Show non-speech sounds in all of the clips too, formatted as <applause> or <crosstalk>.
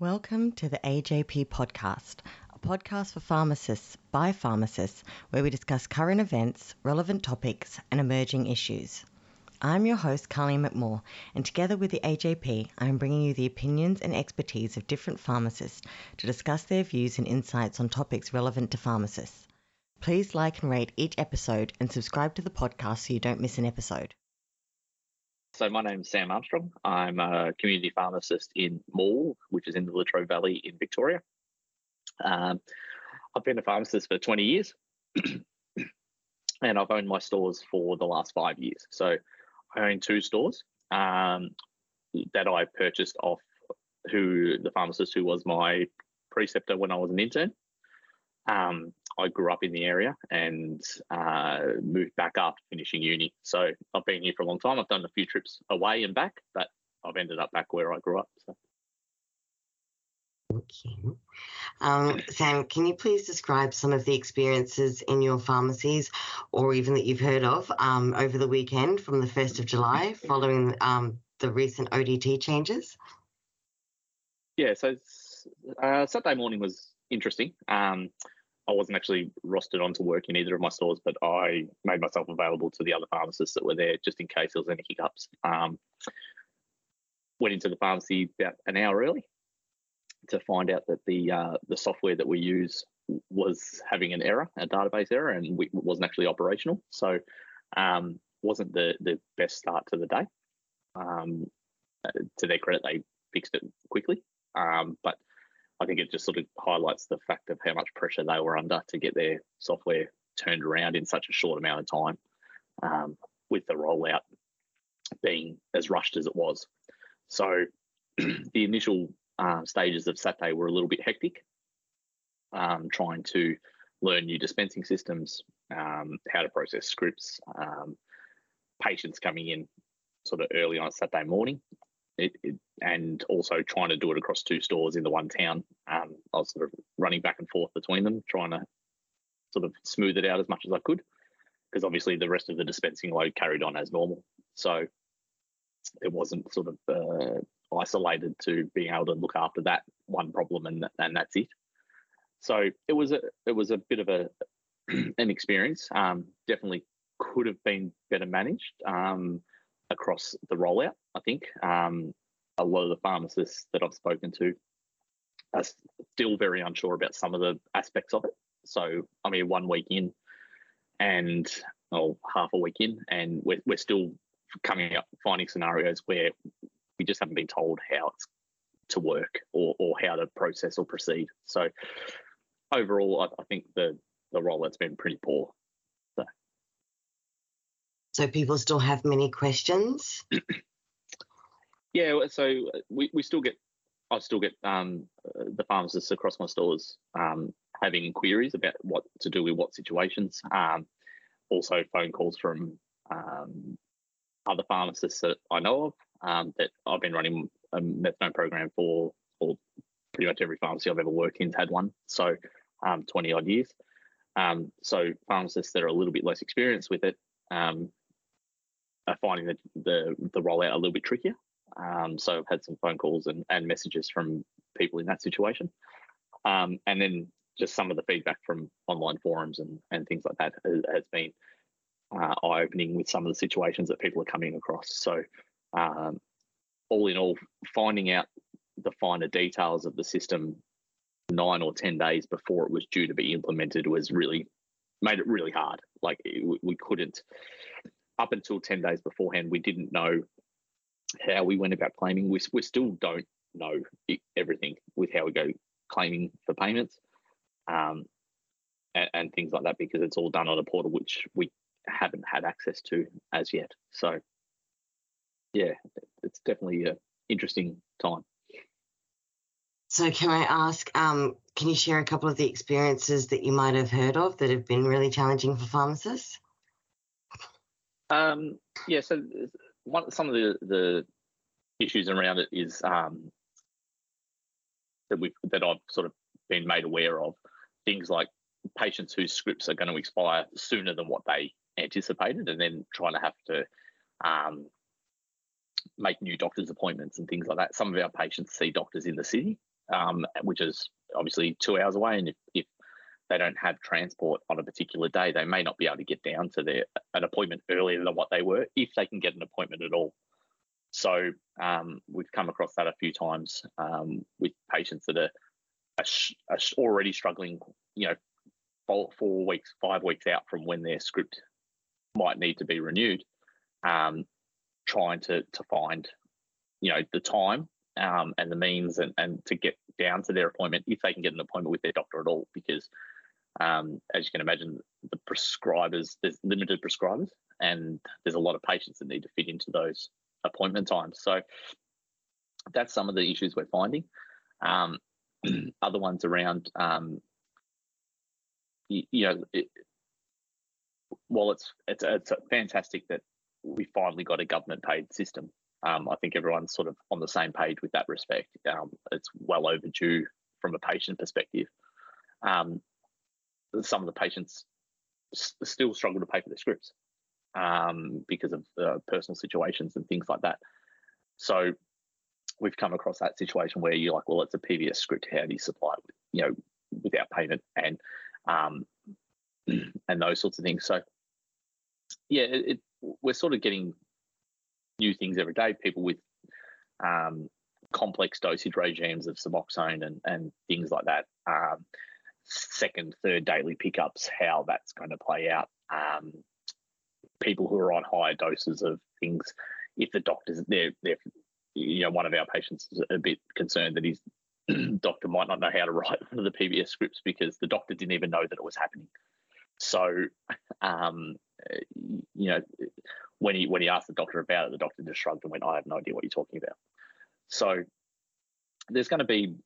Welcome to the AJP podcast, a podcast for pharmacists by pharmacists where we discuss current events, relevant topics, and emerging issues. I'm your host, Carly McMaugh, and together with the AJP, I'm bringing you the opinions and expertise of different pharmacists to discuss their views and insights on topics relevant to pharmacists. Please like and rate each episode and subscribe to the podcast so you don't miss an episode. So my name's Sam Armstrong. I'm a community pharmacist in Morwell, which is in the Latrobe Valley in Victoria. Um, I've been a pharmacist for 20 years, <clears throat> and I've owned my stores for the last five years. So I own two stores um, that I purchased off who the pharmacist who was my preceptor when I was an intern. Um, I grew up in the area and uh, moved back after finishing uni. So I've been here for a long time. I've done a few trips away and back, but I've ended up back where I grew up. So. Thank you. Um, Sam, can you please describe some of the experiences in your pharmacies or even that you've heard of um, over the weekend from the 1st of July following um, the recent ODT changes? Yeah, so uh, Saturday morning was interesting. Um, I wasn't actually rostered on to work in either of my stores, but I made myself available to the other pharmacists that were there just in case there was any hiccups. Um, went into the pharmacy about an hour early to find out that the uh, the software that we use was having an error, a database error, and we, wasn't actually operational. So, um, wasn't the the best start to the day. Um, to their credit, they fixed it quickly, um, but I think it just sort of highlights the fact of how much pressure they were under to get their software turned around in such a short amount of time, um, with the rollout being as rushed as it was. So <clears throat> the initial uh, stages of Saturday were a little bit hectic, um, trying to learn new dispensing systems, um, how to process scripts, um, patients coming in sort of early on Saturday morning, it, it, and also trying to do it across two stores in the one town. Um, I was sort of running back and forth between them, trying to sort of smooth it out as much as I could, because obviously the rest of the dispensing load carried on as normal. So it wasn't sort of uh, isolated to being able to look after that one problem and and that's it. So it was a it was a bit of a <clears throat> an experience. Um, definitely could have been better managed. Um, across the rollout. I think um, a lot of the pharmacists that I've spoken to are still very unsure about some of the aspects of it. So, I mean, one week in and oh, half a week in, and we're, we're still coming up finding scenarios where we just haven't been told how it's to work or, or how to process or proceed. So, overall, I, I think the the rollout's been pretty poor. So people still have many questions. <clears throat> yeah, so we, we still get I still get um, the pharmacists across my stores um, having queries about what to do with what situations. Um, also, phone calls from um, other pharmacists that I know of um, that I've been running a methadone program for, for pretty much every pharmacy I've ever worked in's had one. So, um, 20 odd years. so, pharmacists that are a little bit less experienced with it um, are finding the, the, the rollout a little bit trickier. Um, so I've had some phone calls and, and messages from people in that situation. Um, and then just some of the feedback from online forums and, and things like that has, been uh, eye opening with some of the situations that people are coming across. So, um, all in all, finding out the finer details of the system nine or 10 days before it was due to be implemented was really made it really hard. Like, we couldn't up until 10 days beforehand, we didn't know how we went about claiming. We, we still don't know everything with how we go claiming for payments um, and, and, things like that because it's all done on a portal which we haven't had access to as yet. So, yeah, it's definitely an interesting time. So, can I ask, um, can you share a couple of the experiences that you might have heard of that have been really challenging for pharmacists? Um, yeah, so one, some of the, the issues around it is um, that we that I've sort of been made aware of things like patients whose scripts are going to expire sooner than what they anticipated, and then trying to have to um, make new doctor's appointments and things like that. Some of our patients see doctors in the city, um, which is obviously two hours away. And if, if they don't have transport on a particular day, they may not be able to get down to their an appointment earlier than what they were, if they can get an appointment at all. So um, we've come across that a few times um, with patients that are, are, are, already struggling, you know, four, weeks, five weeks out from when their script might need to be renewed, um, trying to to find, you know, the time um, and the means and, and to get down to their appointment if they can get an appointment with their doctor at all, because um, as you can imagine, the prescribers there's limited prescribers and there's a lot of patients that need to fit into those appointment times. So that's some of the issues we're finding. Um, <clears throat> other ones around, um, you, you, know, it, while it's, it's it's fantastic that we finally got a government paid system. Um, I think everyone's sort of on the same page with that respect. Um, it's well overdue from a patient perspective. Um, some of the patients s- still struggle to pay for their scripts um, because of uh, personal situations and things like that. So we've come across that situation where you're like, well, it's a PBS script. How do you supply it, with, you know, without payment and um, <clears throat> and those sorts of things. So yeah, it, it, we're sort of getting new things every day. People with um, complex dosage regimes of Suboxone and and things like that. Um, second, third daily pickups, how that's going to play out. Um, people who are on higher doses of things, if the doctors, they're, they're, you know, one of our patients is a bit concerned that his <clears throat> doctor might not know how to write one of the PBS scripts because the doctor didn't even know that it was happening. So, um, you know, when he when he asked the doctor about it, the doctor just shrugged and went, "I have no idea what you're talking about." So, there's going to be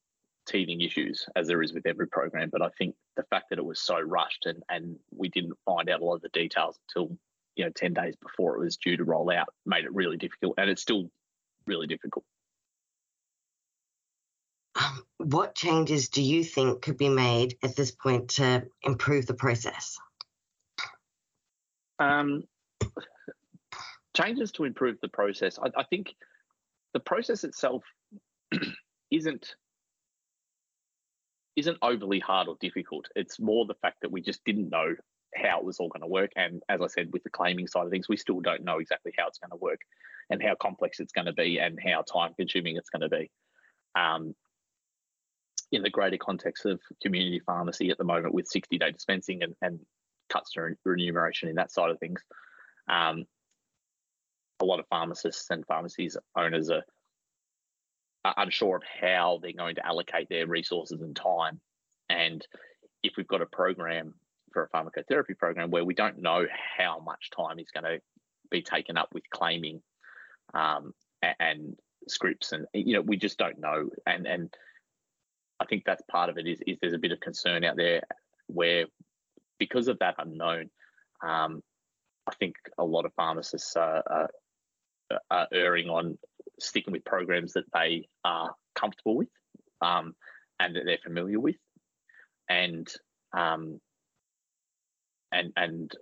teething issues as there is with every program, but I think the fact that it was so rushed and and we didn't find out a lot of the details until you know 10 days before it was due to roll out made it really difficult and it's still really difficult. Um, what changes do you think could be made at this point to improve the process? Um, changes to improve the process. I, I think the process itself <clears throat> isn't isn't overly hard or difficult. It's more the fact that we just didn't know how it was all going to work. And as I said, with the claiming side of things, we still don't know exactly how it's going to work and how complex it's going to be and how time consuming it's going to be. Um, in the greater context of community pharmacy at the moment with 60 day dispensing and, and cuts to remuneration in that side of things, um, a lot of pharmacists and pharmacies owners are, are unsure of how they're going to allocate their resources and time. And if we've got a program for a pharmacotherapy program where we don't know how much time is going to be taken up with claiming um, and, and, scripts, and you know we just don't know. And and I think that's part of it is is there's a bit of concern out there where because of that unknown, um, I think a lot of pharmacists are, are, are, erring on sticking with programs that they are comfortable with um, and that they're familiar with, and um, and and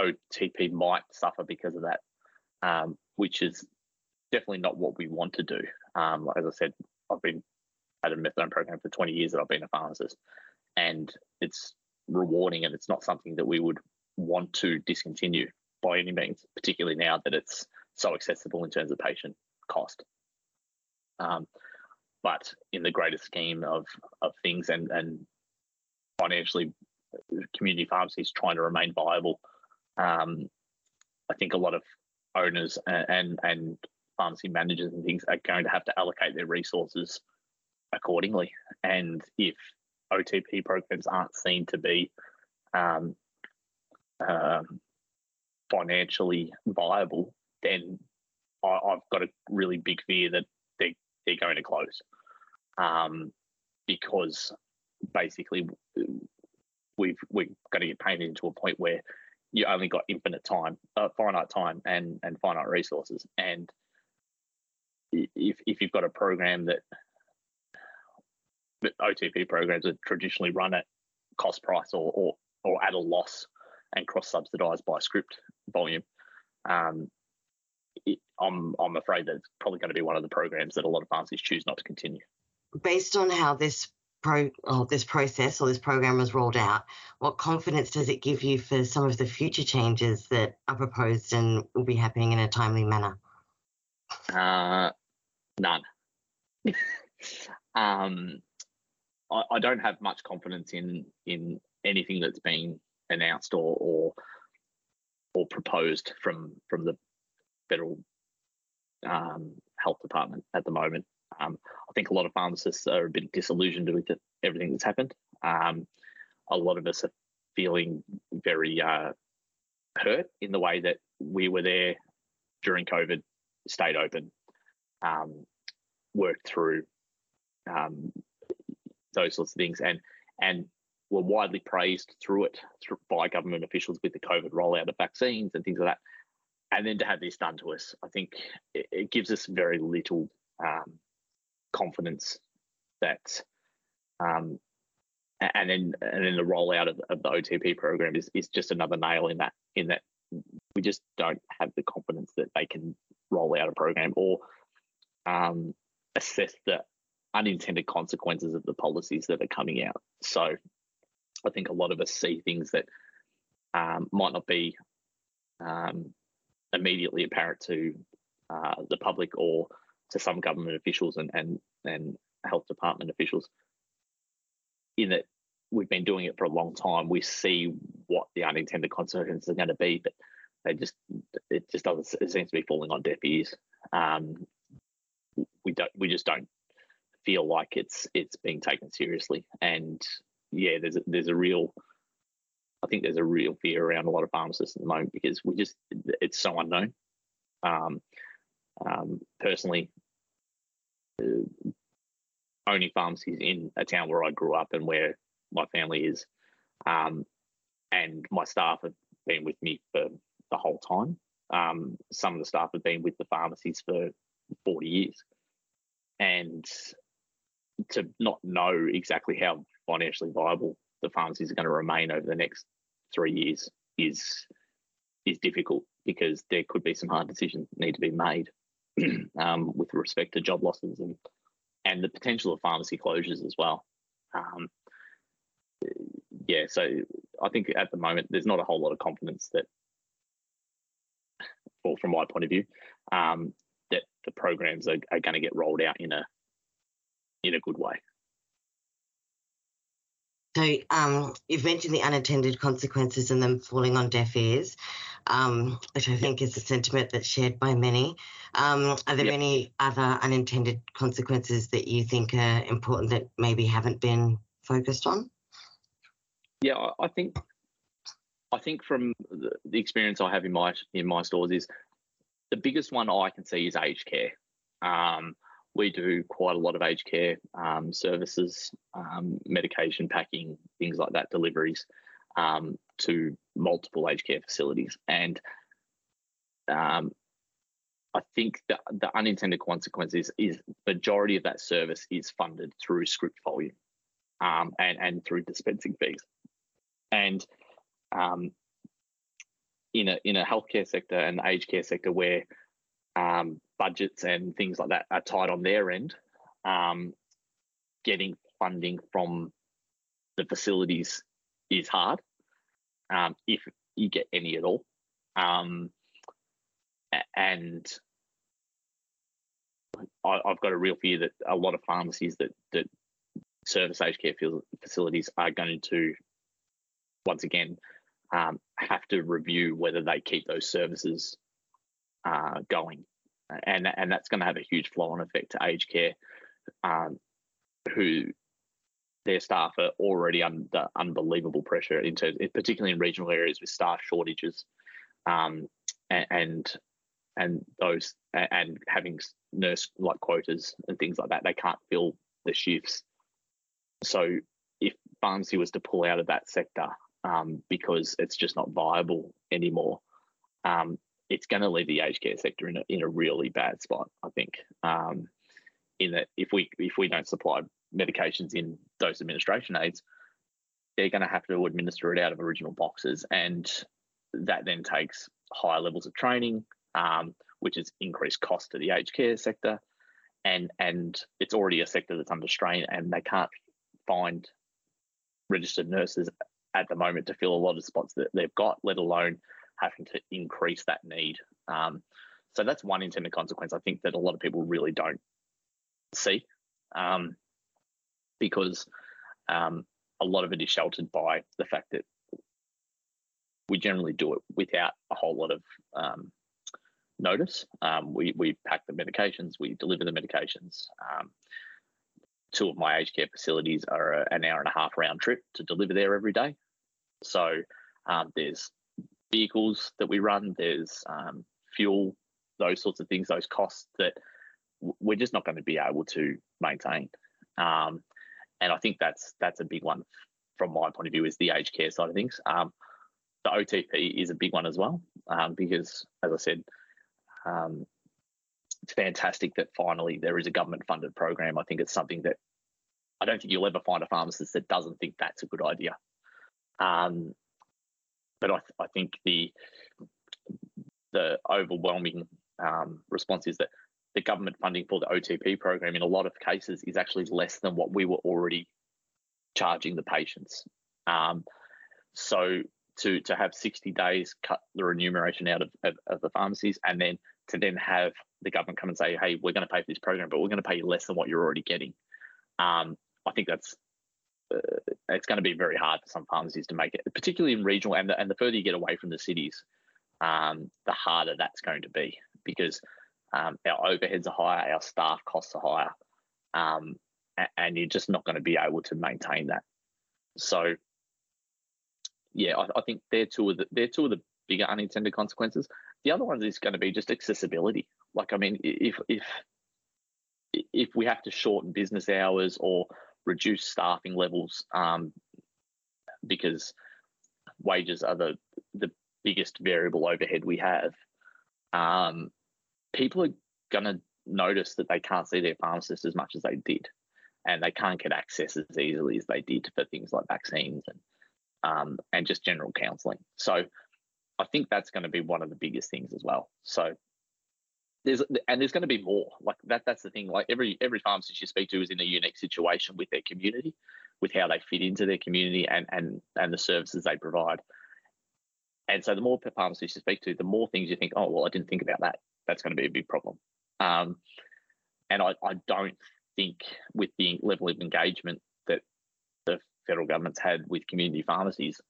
OTP might suffer because of that, um, which is definitely not what we want to do. Um, as I said, I've been at a methadone program for 20 years that I've been a pharmacist, and it's rewarding and it's not something that we would want to discontinue by any means, particularly now that it's so accessible in terms of patient cost. Um, but in the greater scheme of of things and and financially community pharmacies trying to remain viable. Um, I think a lot of owners and, and, and pharmacy managers and things are going to have to allocate their resources accordingly. And if OTP programs aren't seen to be um, um, financially viable, then I, have got a really big fear that they they're going to close um, because basically we've we've got to get painted into a point where you only got infinite time, uh, finite time, and and finite resources. And if if you've got a program that, OTP programs are traditionally run at cost price or or, or at a loss and cross subsidised by script volume, um, it, I'm I'm afraid that it's probably going to be one of the programs that a lot of pharmacies choose not to continue. based on how this pro or this process or this program was rolled out, what confidence does it give you for some of the future changes that are proposed and will be happening in a timely manner? Uh, none. <laughs> um, I, I, don't have much confidence in in anything that's been announced or or, or proposed from from the federal um, health department at the moment. Um, I think a lot of pharmacists are a bit disillusioned with it, everything that's happened. Um, a lot of us are feeling very uh, hurt in the way that we were there during COVID, stayed open, um, worked through um, those sorts of things, and and were widely praised through it through, by government officials with the COVID rollout of vaccines and things like that. And then to have this done to us, I think it, it gives us very little um, confidence that um, and then and then the rollout of, of the OTP program is, is just another nail in that in that we just don't have the confidence that they can roll out a program or um, assess the unintended consequences of the policies that are coming out. So I think a lot of us see things that um, might not be um, immediately apparent to uh, the public or to some government officials and and and health department officials. In that we've been doing it for a long time, we see what the unintended consequences are going to be, but they just it just doesn't it seems to be falling on deaf ears. Um, we don't we just don't feel like it's it's being taken seriously, and yeah, there's a, there's a real I think there's a real fear around a lot of pharmacists at the moment because we just it's so unknown. Um, um, personally, uh, owning pharmacies in a town where I grew up and where my family is, um, and my staff have been with me for the whole time. Um, some of the staff have been with the pharmacies for 40 years, and to not know exactly how financially viable the pharmacies are going to remain over the next three years is is difficult because there could be some hard decisions that need to be made <clears throat> um, with respect to job losses and and the potential of pharmacy closures as well. Um, yeah, so I think at the moment there's not a whole lot of confidence that, or from my point of view, um, that the programs are, are going to get rolled out in a in a good way. So um, you've mentioned the unintended consequences and them falling on deaf ears, um, which I think is a sentiment that's shared by many. Um, are there yep. any other unintended consequences that you think are important that maybe haven't been focused on? Yeah, I think I think from the experience I have in my in my stores is the biggest one I can see is aged care. Um, we do quite a lot of aged care um, services, um, medication packing, things like that, deliveries um, to multiple aged care facilities. And um, I think that the unintended consequences is majority of that service is funded through script volume um, and, and through dispensing fees. And um, in a in a healthcare sector and aged care sector where um, budgets and things like that are tight on their end, um, getting funding from the facilities is hard um, if you get any at all. Um, and I, have got a real fear that a lot of pharmacies that that service aged care facilities are going to once again um, have to review whether they keep those services uh, going, and and that's going to have a huge flow-on effect to aged care, um, who their staff are already under unbelievable pressure in terms, particularly in regional areas with staff shortages, um, and and those and having nurse like quotas and things like that, they can't fill the shifts. So if pharmacy was to pull out of that sector um, because it's just not viable anymore, um, it's going to leave the aged care sector in a, in a really bad spot. I think um, in that if we if we don't supply medications in dose administration aids, they're going to have to administer it out of original boxes, and that then takes higher levels of training, um, which is increased cost to the aged care sector, and and it's already a sector that's under strain, and they can't find registered nurses at the moment to fill a lot of spots that they've got, let alone having to increase that need. Um, so that's one intended consequence I think that a lot of people really don't see um, because um, a lot of it is sheltered by the fact that we generally do it without a whole lot of um, notice. Um, we, we pack the medications, we deliver the medications. Um, two of my aged care facilities are a, an hour and a half round trip to deliver there every day. So um, there's vehicles that we run, there's um, fuel, those sorts of things, those costs that we're just not going to be able to maintain. Um, and I think that's that's a big one from my point of view is the aged care side of things. Um, the OTP is a big one as well um, because, as I said, um, it's fantastic that finally there is a government funded program. I think it's something that I don't think you'll ever find a pharmacist that doesn't think that's a good idea. Um, but I, I, think the the overwhelming um, response is that the government funding for the OTP program in a lot of cases is actually less than what we were already charging the patients. Um, so to to have 60 days cut the remuneration out of, of, of, the pharmacies and then to then have the government come and say, hey, we're going to pay for this program, but we're going to pay you less than what you're already getting. Um, I think that's it's going to be very hard for some pharmacies to make it, particularly in regional and the, and the further you get away from the cities, um, the harder that's going to be because um, our overheads are higher, our staff costs are higher, um, and, and you're just not going to be able to maintain that. So yeah, I, I, think they're two of the they're two of the bigger unintended consequences. The other one is going to be just accessibility. Like, I mean, if if if we have to shorten business hours or reduce staffing levels um, because wages are the the biggest variable overhead we have, um, people are going to notice that they can't see their pharmacist as much as they did, and they can't get access as easily as they did for things like vaccines and um, and just general counselling. So I think that's going to be one of the biggest things as well. So there's and there's going to be more like that. That's the thing. Like every every pharmacist you speak to is in a unique situation with their community, with how they fit into their community and and and the services they provide. And so the more pharmacists you speak to, the more things you think, oh well, I didn't think about that. That's going to be a big problem. Um, and I, I don't think with the level of engagement that the federal government's had with community pharmacies,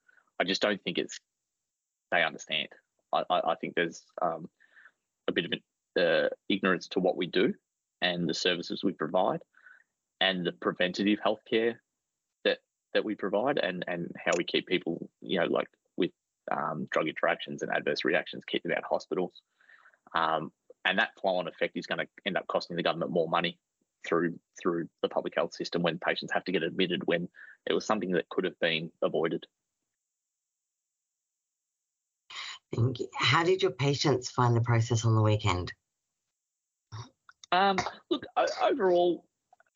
I just don't think it's they understand. I, I, I think there's um, a bit of uh, ignorance to what we do and the services we provide and the preventative healthcare that that we provide and and how we keep people you know like with um, drug interactions and adverse reactions keep them out of hospitals um, and that flow on effect is going to end up costing the government more money through through the public health system when patients have to get admitted when it was something that could have been avoided. How did your patients find the process on the weekend? Um, look, overall,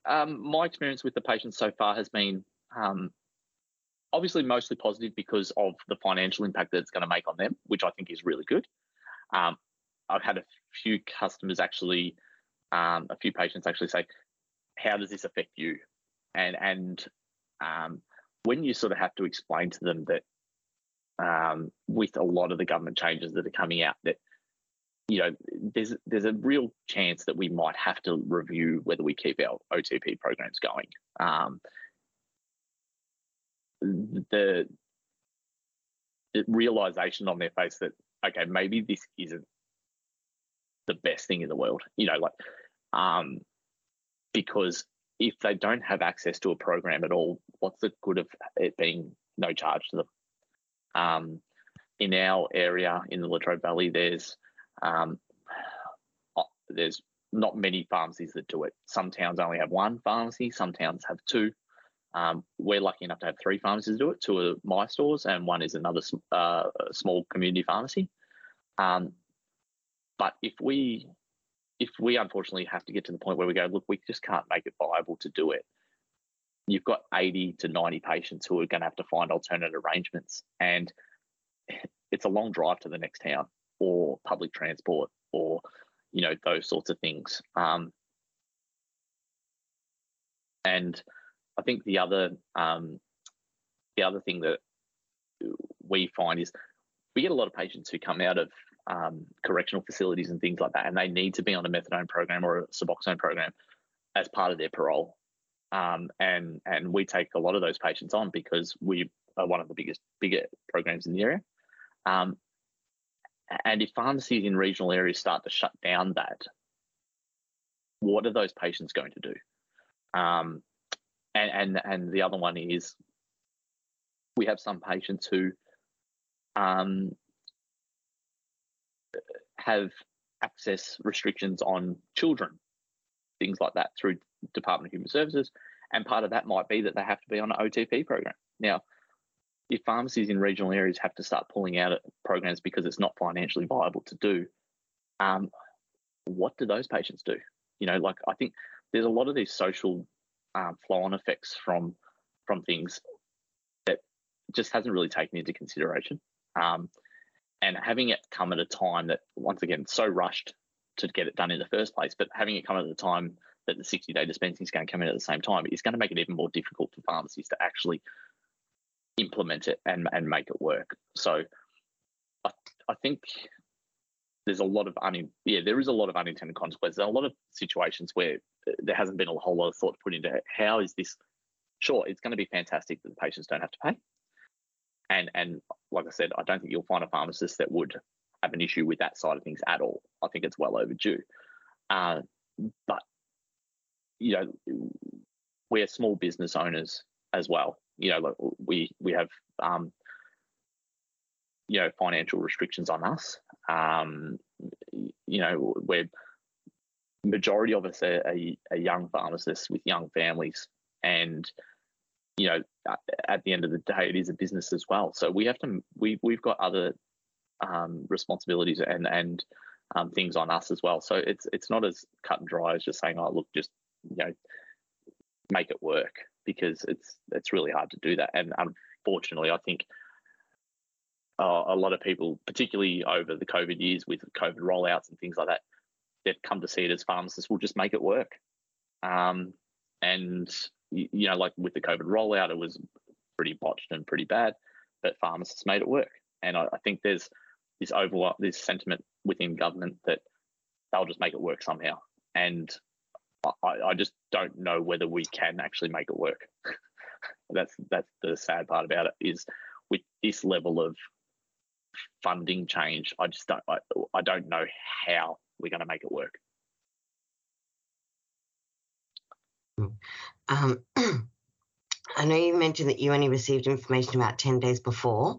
um, my experience with the patients so far has been um, obviously mostly positive because of the financial impact that it's going to make on them, which I think is really good. Um, I've had a few customers actually um, a few patients actually say, "How does this affect you?" And and um, when you sort of have to explain to them that um, with a lot of the government changes that are coming out, that you know there's there's a real chance that we might have to review whether we keep our OTP programs going. Um, the, the realization on their face that okay, maybe this isn't the best thing in the world. You know, like um, because if they don't have access to a program at all, what's the good of it being no charge to them? Um, in our area in the Latrobe Valley, there's um, uh, there's not many pharmacies that do it. Some towns only have one pharmacy, some towns have two. Um, we're lucky enough to have three pharmacies do it. Two are my stores, and one is another uh, small community pharmacy. Um, but if we if we unfortunately have to get to the point where we go, look, we just can't make it viable to do it, you've got 80 to 90 patients who are going to have to find alternate arrangements. And it's a long drive to the next town or public transport or, you know, those sorts of things. Um, And I think the other um, the other thing that we find is we get a lot of patients who come out of um, correctional facilities and things like that, and they need to be on a methadone program or a Suboxone program as part of their parole. Um, and and we take a lot of those patients on because we are one of the biggest bigger programs in the area. Um, and if pharmacies in regional areas start to shut down that, what are those patients going to do? Um, and and and the other one is we have some patients who um, have access restrictions on children, things like that through Department of Human Services. And part of that might be that they have to be on an OTP program. Now, if pharmacies in regional areas have to start pulling out programs because it's not financially viable to do, um, what do those patients do? You know, like I think there's a lot of these social um, flow-on effects from from things that just hasn't really taken into consideration. Um, and having it come at a time that, once again, so rushed to get it done in the first place, but having it come at the time that the 60 day dispensing is going to come in at the same time is going to make it even more difficult for pharmacies to actually implement it and, and make it work. So I, I think there's a lot of un, yeah there is a lot of unintended consequences. There are a lot of situations where there hasn't been a whole lot of thought put into how is this. Sure, it's going to be fantastic that the patients don't have to pay, and and like I said, I don't think you'll find a pharmacist that would have an issue with that side of things at all. I think it's well overdue. Uh, but you know, we're small business owners as well. You know, we we have um, you know financial restrictions on us. Um, you know, we're majority of us are, are, young pharmacists with young families, and you know, at the end of the day, it is a business as well. So we have to we we've got other um, responsibilities and and um, things on us as well. So it's it's not as cut and dry as just saying, oh, look, just you know, make it work because it's it's really hard to do that. And unfortunately, I think uh, a lot of people, particularly over the COVID years with COVID rollouts and things like that, they've come to see it as pharmacists will just make it work. Um, and you know, like with the COVID rollout, it was pretty botched and pretty bad, but pharmacists made it work. And I, I think there's this over this sentiment within government that they'll just make it work somehow. And I, I just don't know whether we can actually make it work. <laughs> that's that's the sad part about it is with this level of funding change, I just don't I, I don't know how we're going to make it work. Um, <clears throat> I know you mentioned that you only received information about 10 days before,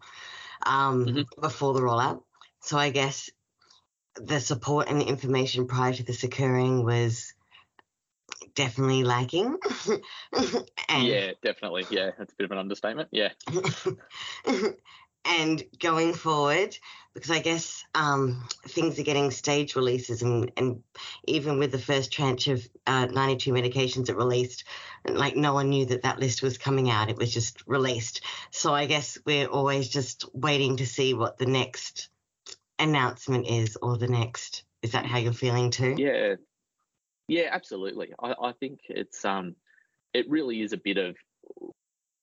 um, mm-hmm. before the rollout. So I guess the support and the information prior to this occurring was definitely lacking. <laughs> and, yeah, definitely. Yeah, that's a bit of an understatement. Yeah. <laughs> and going forward, because I guess um, things are getting stage releases, and, and even with the first tranche of uh, 92 medications that released, like no one knew that that list was coming out. It was just released. So I guess we're always just waiting to see what the next announcement is or the next. Is that how you're feeling too? Yeah, yeah, absolutely. I, I think it's um, it really is a bit of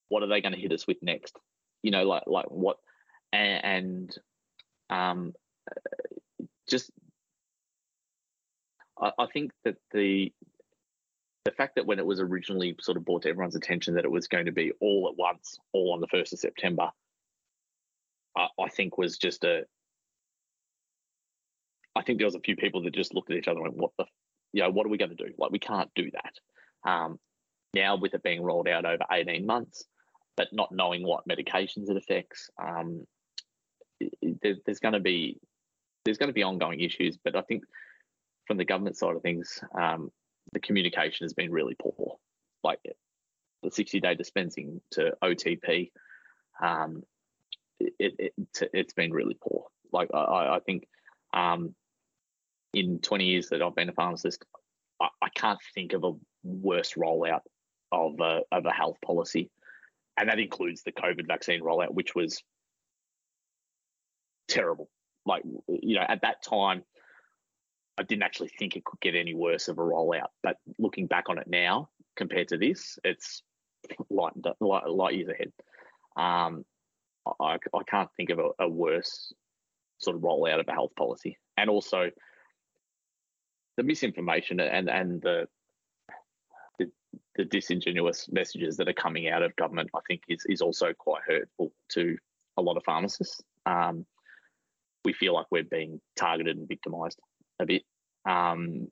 what are they going to hit us with next? You know, like like what and, and um, just I, I think that the the fact that when it was originally sort of brought to everyone's attention that it was going to be all at once, all on the first of September, I, I think was just a. I think there was a few people that just looked at each other and went, "What the, you know, what are we going to do? Like, we can't do that." Um, now, with it being rolled out over eighteen months, but not knowing what medications it affects, um, there's going to be there's going to be ongoing issues. But I think from the government side of things, um, the communication has been really poor. Like the 60 day dispensing to OTP, um, it, it, has been really poor. Like I, I think um, in 20 years that I've been a pharmacist, I, I can't think of a worse rollout of a, of a health policy. And that includes the COVID vaccine rollout, which was terrible. Like, you know, at that time, I didn't actually think it could get any worse of a rollout. But looking back on it now, compared to this, it's light, light, light years ahead. Um, I, I can't think of a, a worse sort of rollout of a health policy. And also the misinformation and, and the, the, the disingenuous messages that are coming out of government, I think is, is also quite hurtful to a lot of pharmacists. Um, we feel like we're being targeted and victimized a bit um,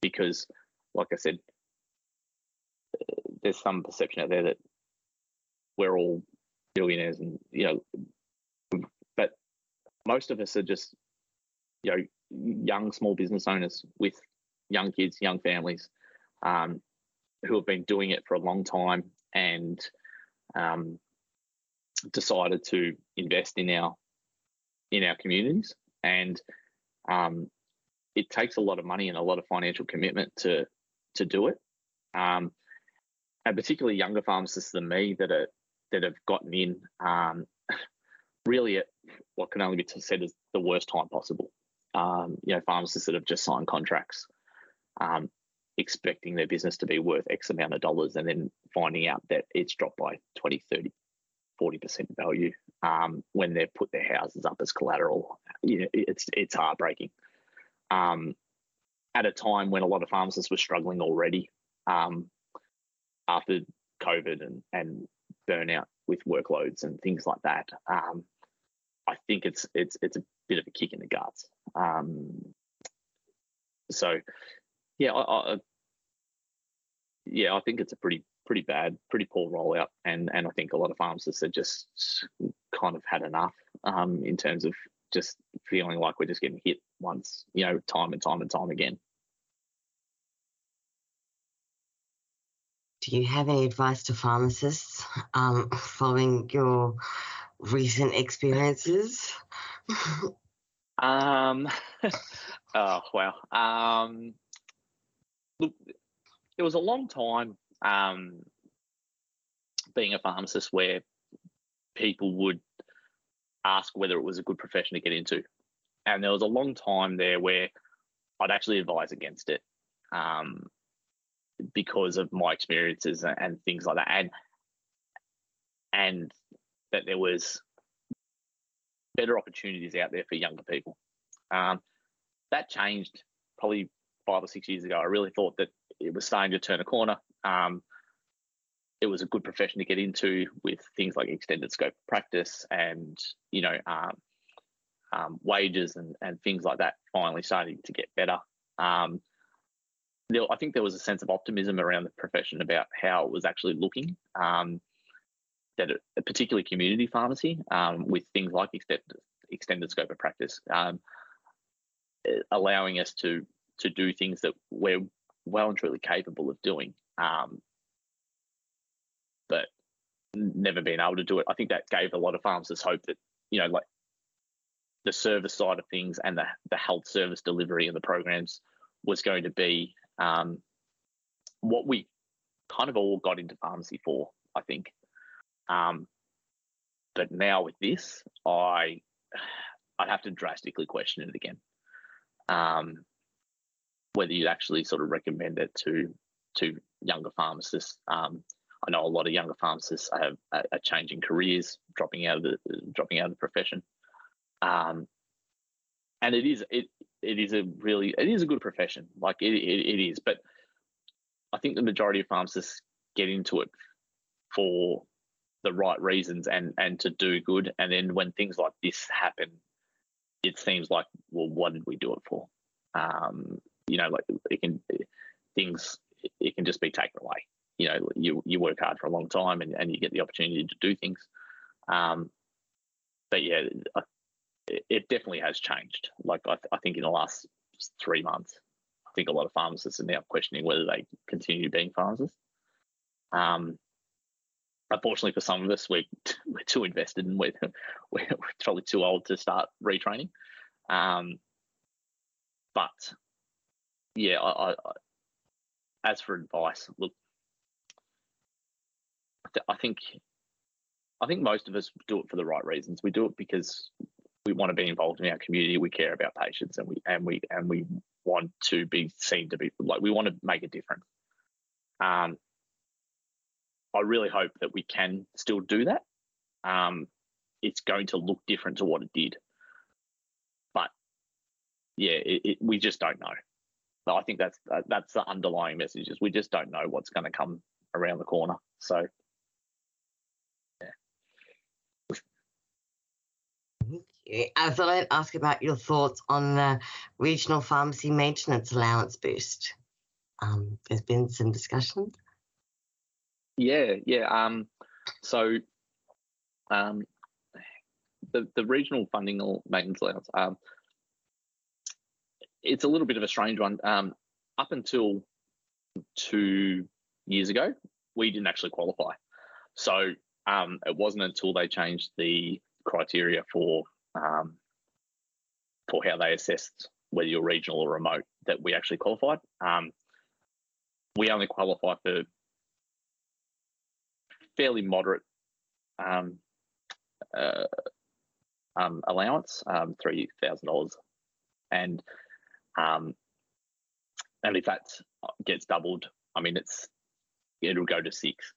because, like I said, there's some perception out there that we're all billionaires and you know but most of us are just you know young small business owners with young kids young families um, who have been doing it for a long time and um, decided to invest in our in our communities and um, it takes a lot of money and a lot of financial commitment to to do it um, and particularly younger pharmacists than me that are that have gotten in um, <laughs> really at what can only be said as the worst time possible. Um, you know, pharmacists that have just signed contracts, um, expecting their business to be worth X amount of dollars, and then finding out that it's dropped by 20, 30, 40% value um, when they've put their houses up as collateral. You know, it's it's heartbreaking. Um, at a time when a lot of pharmacists were struggling already um, after COVID and, and burnout with workloads and things like that. Um, I think it's it's it's a bit of a kick in the guts. Um, so, yeah, I, I, yeah, I think it's a pretty pretty bad, pretty poor rollout, and and I think a lot of pharmacists are just kind of had enough um, in terms of just feeling like we're just getting hit once, you know, time and time and time again. Do you have any advice to pharmacists um, following your recent experiences? um, <laughs> oh wow. Um, look, it was a long time um, being a pharmacist where people would ask whether it was a good profession to get into, and there was a long time there where I'd actually advise against it. Um, because of my experiences and, and things like that, and and that there was better opportunities out there for younger people. Um, that changed probably five or six years ago. I really thought that it was starting to turn a corner. Um, it was a good profession to get into with things like extended scope of practice and you know um, um, wages and, and things like that finally starting to get better. Um, there, I think there was a sense of optimism around the profession about how it was actually looking. Um, that it, particularly community pharmacy um, with things like extended, extended scope of practice, um, eh, allowing us to to do things that we're well and truly capable of doing, um, but never been able to do it. I think that gave a lot of pharmacists hope that you know, like the service side of things and the the health service delivery and the programs was going to be um, what we kind of all got into pharmacy for, I think. Um, but now with this, I I'd have to drastically question it again. Um, whether you'd actually sort of recommend it to to younger pharmacists. Um, I know a lot of younger pharmacists are, are, are, changing careers, dropping out of the dropping out of the profession. Um, and it is it it is a really it is a good profession like it, it, it is but i think the majority of pharmacists get into it for the right reasons and and to do good and then when things like this happen it seems like well what did we do it for um you know like it can things it can just be taken away you know you you work hard for a long time and, and you get the opportunity to do things um but yeah it definitely has changed. Like I, th- I, think in the last three months, I think a lot of pharmacists are now questioning whether they continue being pharmacists. Um, unfortunately for some of us, we're we're too invested and we're <laughs> we're probably too old to start retraining. Um, but yeah, I, I, as for advice, look, I, th- I think I think most of us do it for the right reasons. We do it because we want to be involved in our community. We care about patients, and we and we and we want to be seen to be like we want to make a difference. Um, I really hope that we can still do that. Um, it's going to look different to what it did, but yeah, it, it, we just don't know. So I think that's that's the underlying message is we just don't know what's going to come around the corner. So I thought I'd ask about your thoughts on the regional pharmacy maintenance allowance boost. Um, there's been some discussion. Yeah, yeah. Um, so um, the the regional funding maintenance allowance, um, it's a little bit of a strange one. Um, up until two years ago, we didn't actually qualify. So um, it wasn't until they changed the criteria for um, for how they assessed whether you're regional or remote that we actually qualified. Um, we only qualify for fairly moderate um, uh, um, allowance, um, three thousand dollars, and um, and if that gets doubled, I mean it's it'll go to six.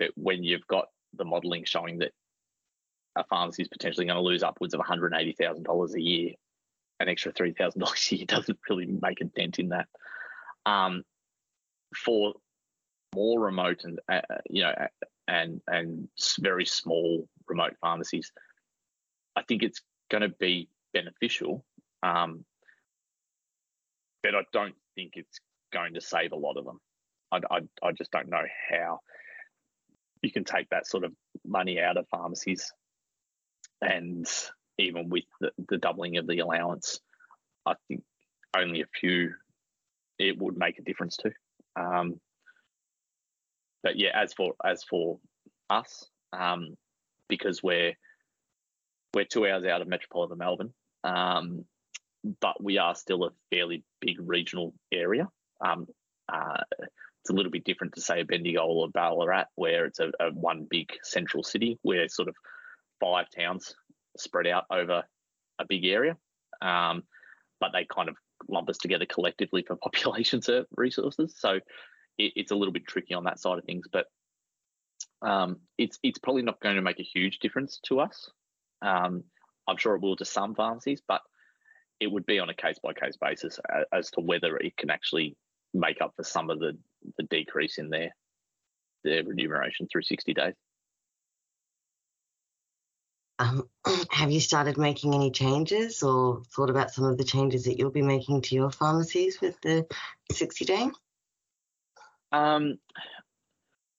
But when you've got the modelling showing that a pharmacy is potentially going to lose upwards of $180,000 a year. An extra $3,000 a year <laughs> doesn't really make a dent in that. Um, for more remote and uh, you know and and very small remote pharmacies, I think it's going to be beneficial, um, but I don't think it's going to save a lot of them. I, I, I just don't know how you can take that sort of money out of pharmacies and even with the, the doubling of the allowance, I think only a few it would make a difference to. Um, but yeah, as for as for us, um, because we're we're two hours out of metropolitan Melbourne, um, but we are still a fairly big regional area. Um, uh, it's a little bit different to say Bendigo or Ballarat, where it's a, a one big central city. We're sort of five towns spread out over a big area, um, but they kind of lump us together collectively for <laughs> population resources. So it, it's a little bit tricky on that side of things, but um, it's it's probably not going to make a huge difference to us. Um, I'm sure it will to some pharmacies, but it would be on a case by case basis as to whether it can actually make up for some of the, the decrease in their their remuneration through 60 days. Um, <clears throat> have you started making any changes or thought about some of the changes that you'll be making to your pharmacies with the 60 day? Um,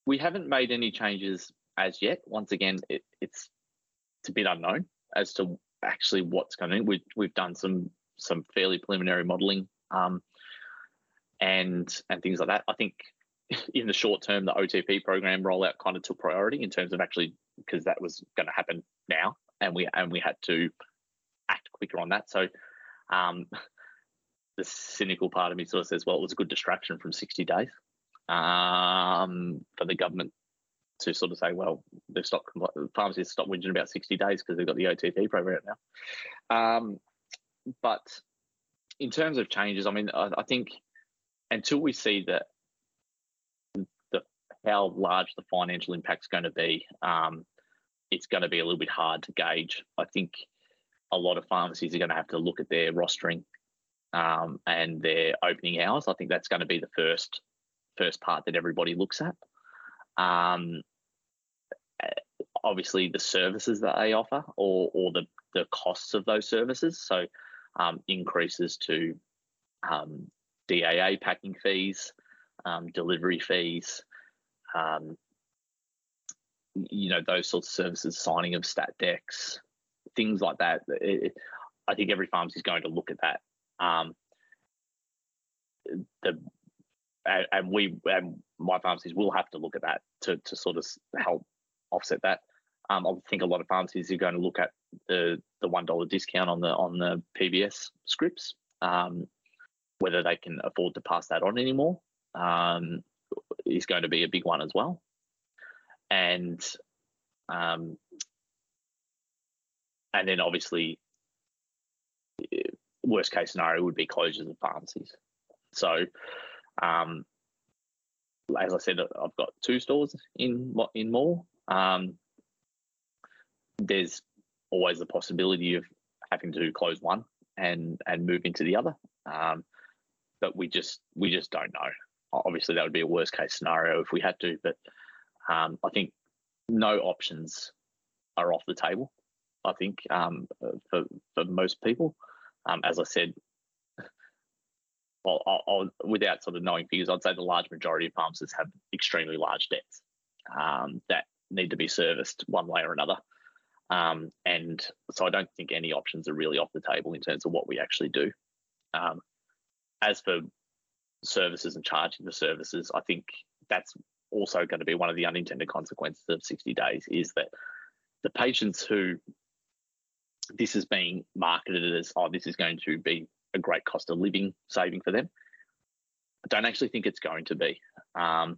we haven't made any changes as yet. Once again, it, it's it's a bit unknown as to actually what's going. We, we've done some some fairly preliminary modelling um, and and things like that. I think in the short term, the OTP program rollout kind of took priority in terms of actually because that was going to happen now, and we and we had to act quicker on that. So, um, the cynical part of me sort of says, well, it was a good distraction from 60 days um, for the government to sort of say, well, they've stopped pharmacists stopped whinging about 60 days because they've got the OTP program now. Um, but in terms of changes, I mean, I, I think until we see that the how large the financial impact is going to be, um, it's going to be a little bit hard to gauge. I think a lot of pharmacies are going to have to look at their rostering um, and their opening hours. I think that's going to be the first first part that everybody looks at. Um, obviously, the services that they offer or or the the costs of those services. So um, increases to um, DAA packing fees, um, delivery fees, um, you know those sorts of services, signing of stat decs, things like that. It, I think every pharmacy is going to look at that. Um, the and we and my pharmacies will have to look at that to to sort of help offset that. Um, I think a lot of pharmacies are going to look at the the one dollar discount on the on the PBS scripts, um, whether they can afford to pass that on anymore um, is going to be a big one as well and um, and then obviously worst case scenario would be closures of pharmacies. So um, as I said, I've got two stores in in Moore. Um, there's always the possibility of having to close one and and move into the other. Um, but we just we just don't know. Obviously, that would be a worst case scenario if we had to. But um, I think no options are off the table. I think um, for for most people, um, as I said, I'll, I'll, without sort of knowing figures, I'd say the large majority of pharmacists have extremely large debts um, that need to be serviced one way or another. Um, and so I don't think any options are really off the table in terms of what we actually do. Um, as for services and charging for services, I think that's also going to be one of the unintended consequences of 60 days is that the patients who this is being marketed as, oh, this is going to be a great cost of living saving for them. I don't actually think it's going to be. Um,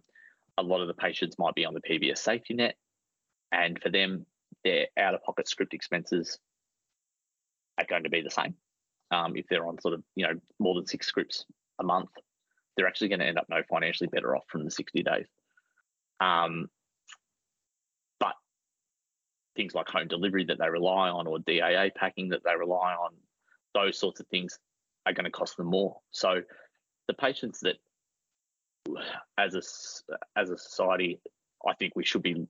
a lot of the patients might be on the PBS safety net, and for them, their out of pocket script expenses are going to be the same. Um, if they're on sort of you know more than six scripts a month, they're actually going to end up no financially better off from the 60 days. Um, but things like home delivery that they rely on or DAA packing that they rely on, those sorts of things are going to cost them more. So the patients that as a as a society, I think we should be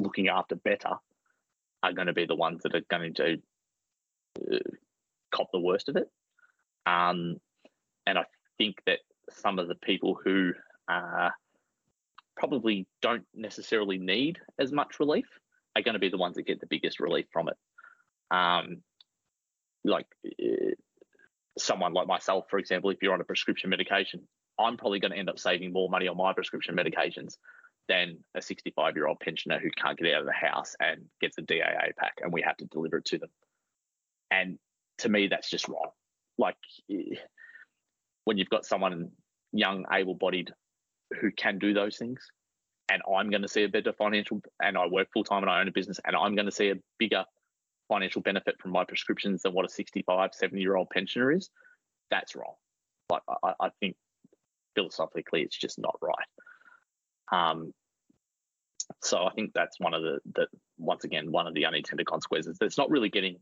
looking after better are going to be the ones that are going to uh, cop the worst of it. Um, and I think that some of the people who uh, probably don't necessarily need as much relief are going to be the ones that get the biggest relief from it. Um, like uh, someone like myself, for example, if you're on a prescription medication, I'm probably going to end up saving more money on my prescription medications than a 65 year old pensioner who can't get out of the house and gets a DAA pack and we have to deliver it to them. And to me, that's just wrong. Like when you've got someone young, able bodied who can do those things, and I'm going to see a better financial, and I work full time and I own a business, and I'm going to see a bigger financial benefit from my prescriptions than what a 65, 70 year old pensioner is, that's wrong. Like I, I think philosophically, it's just not right. Um, so I think that's one of the, the once again one of the unintended consequences. That's not really getting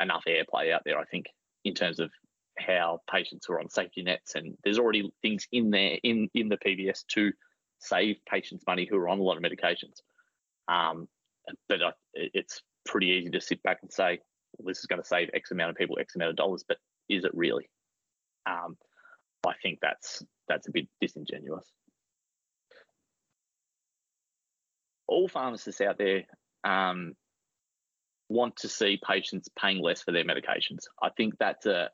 enough airplay out there. I think in terms of how patients are on safety nets, and there's already things in there in in the PBS to save patients money who are on a lot of medications. Um, but it's pretty easy to sit back and say, well, this is going to save X amount of people X amount of dollars, but is it really? Um, I think that's that's a bit disingenuous. All pharmacists out there um, want to see patients paying less for their medications. I think that's a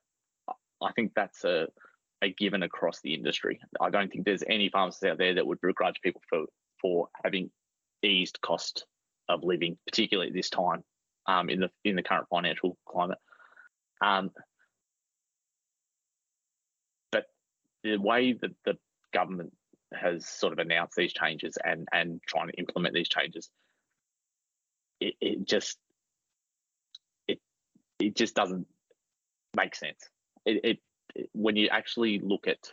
I think that's a a given across the industry. I don't think there's any pharmacists out there that would begrudge people for for having eased cost of living, particularly at this time um, in the in the current financial climate. Um, but the way that the government has sort of announced these changes and and trying to implement these changes, it, it just it it just doesn't make sense. It, it, it when you actually look at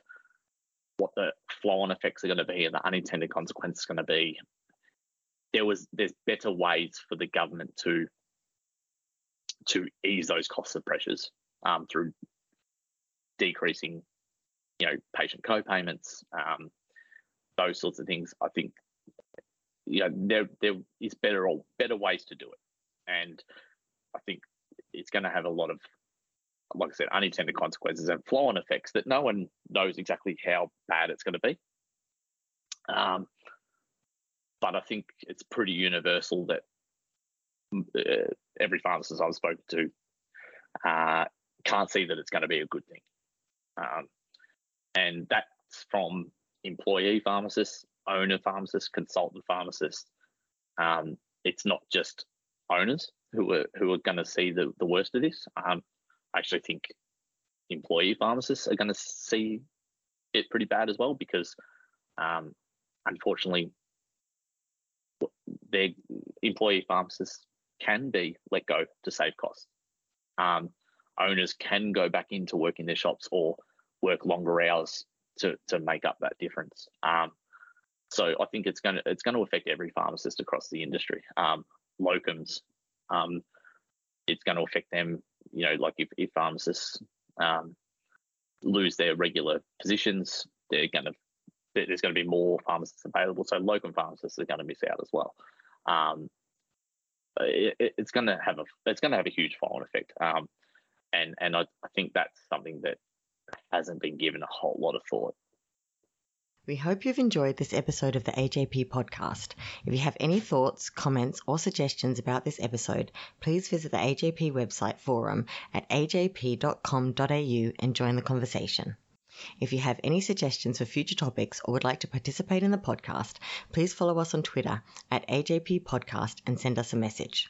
what the flow-on effects are going to be and the unintended consequences are going to be there was there's better ways for the government to to ease those costs of pressures um, through decreasing, you know, patient co-payments, um, those sorts of things. I think, you know, there there is better or better ways to do it, and I think it's going to have a lot of, like I said, unintended consequences and flow-on effects that no one knows exactly how bad it's going to be. Um, but I think it's pretty universal that uh, every pharmacist I've spoken to uh, can't see that it's going to be a good thing. Um, and that's from employee pharmacists, owner pharmacists, consultant pharmacists. Um, it's not just owners who are who are going to see the, the worst of this. Um, I actually think employee pharmacists are going to see it pretty bad as well because um, unfortunately their employee pharmacists can be let go to save costs. Um, owners can go back into work in their shops or work longer hours to, to make up that difference. Um, so I think it's going to it's going to affect every pharmacist across the industry. Um, locums, um, it's going to affect them. You know, like if, if pharmacists um, lose their regular positions, they're going to there's going to be more pharmacists available. So locum pharmacists are going to miss out as well. Um, it, it's going to have a it's going to have a huge flow-on effect. Um, and and I, I think that's something that hasn't been given a whole lot of thought. We hope you've enjoyed this episode of the AJP podcast. If you have any thoughts, comments, or suggestions about this episode, please visit the AJP website forum at ajp.com.au and join the conversation. If you have any suggestions for future topics or would like to participate in the podcast, please follow us on Twitter at AJP Podcast and send us a message.